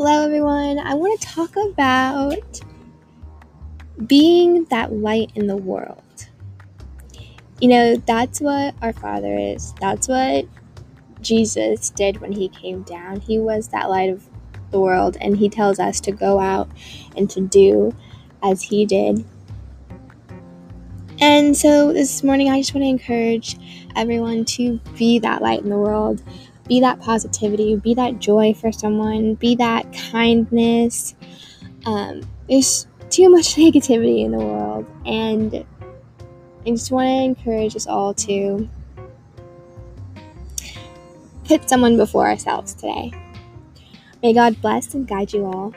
Hello, everyone. I want to talk about being that light in the world. You know, that's what our Father is. That's what Jesus did when he came down. He was that light of the world, and he tells us to go out and to do as he did. And so this morning, I just want to encourage everyone to be that light in the world, be that positivity, be that joy for someone, be that kindness. Um, there's too much negativity in the world, and I just want to encourage us all to put someone before ourselves today. May God bless and guide you all.